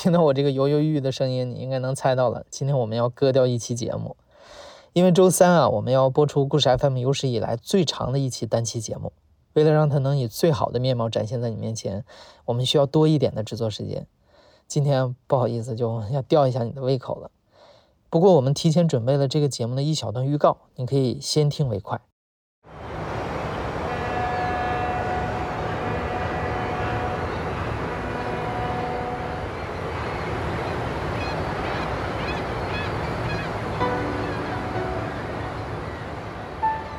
听到我这个犹犹豫豫的声音，你应该能猜到了，今天我们要割掉一期节目，因为周三啊，我们要播出故事 FM 有史以来最长的一期单期节目。为了让它能以最好的面貌展现在你面前，我们需要多一点的制作时间。今天不好意思，就要吊一下你的胃口了。不过我们提前准备了这个节目的一小段预告，你可以先听为快。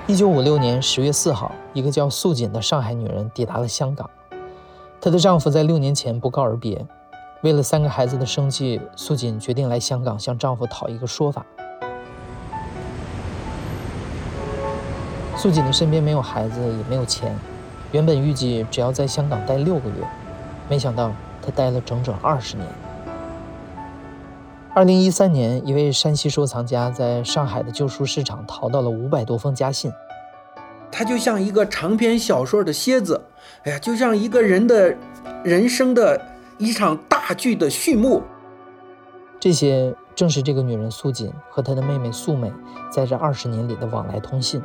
一九五六年十月四号，一个叫素锦的上海女人抵达了香港。她的丈夫在六年前不告而别，为了三个孩子的生计，素锦决定来香港向丈夫讨一个说法。素锦的身边没有孩子，也没有钱，原本预计只要在香港待六个月，没想到她待了整整二十年。二零一三年，一位山西收藏家在上海的旧书市场淘到了五百多封家信。它就像一个长篇小说的蝎子，哎呀，就像一个人的人生的一场大剧的序幕。这些正是这个女人素锦和她的妹妹素美在这二十年里的往来通信。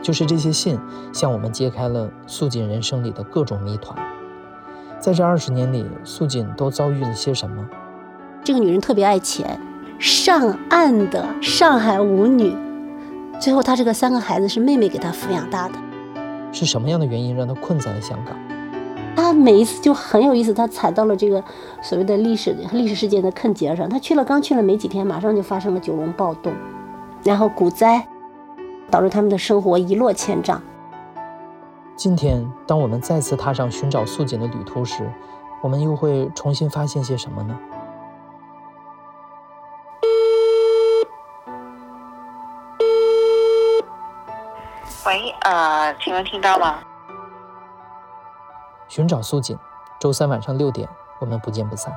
就是这些信，向我们揭开了素锦人生里的各种谜团。在这二十年里，素锦都遭遇了些什么？这个女人特别爱钱，上岸的上海舞女，最后她这个三个孩子是妹妹给她抚养大的。是什么样的原因让她困在了香港？她每一次就很有意思，她踩到了这个所谓的历史历史事件的坑节上。她去了，刚去了没几天，马上就发生了九龙暴动，然后股灾，导致他们的生活一落千丈。今天，当我们再次踏上寻找素锦的旅途时，我们又会重新发现些什么呢？喂，呃，请问听到吗？寻找素锦，周三晚上六点，我们不见不散。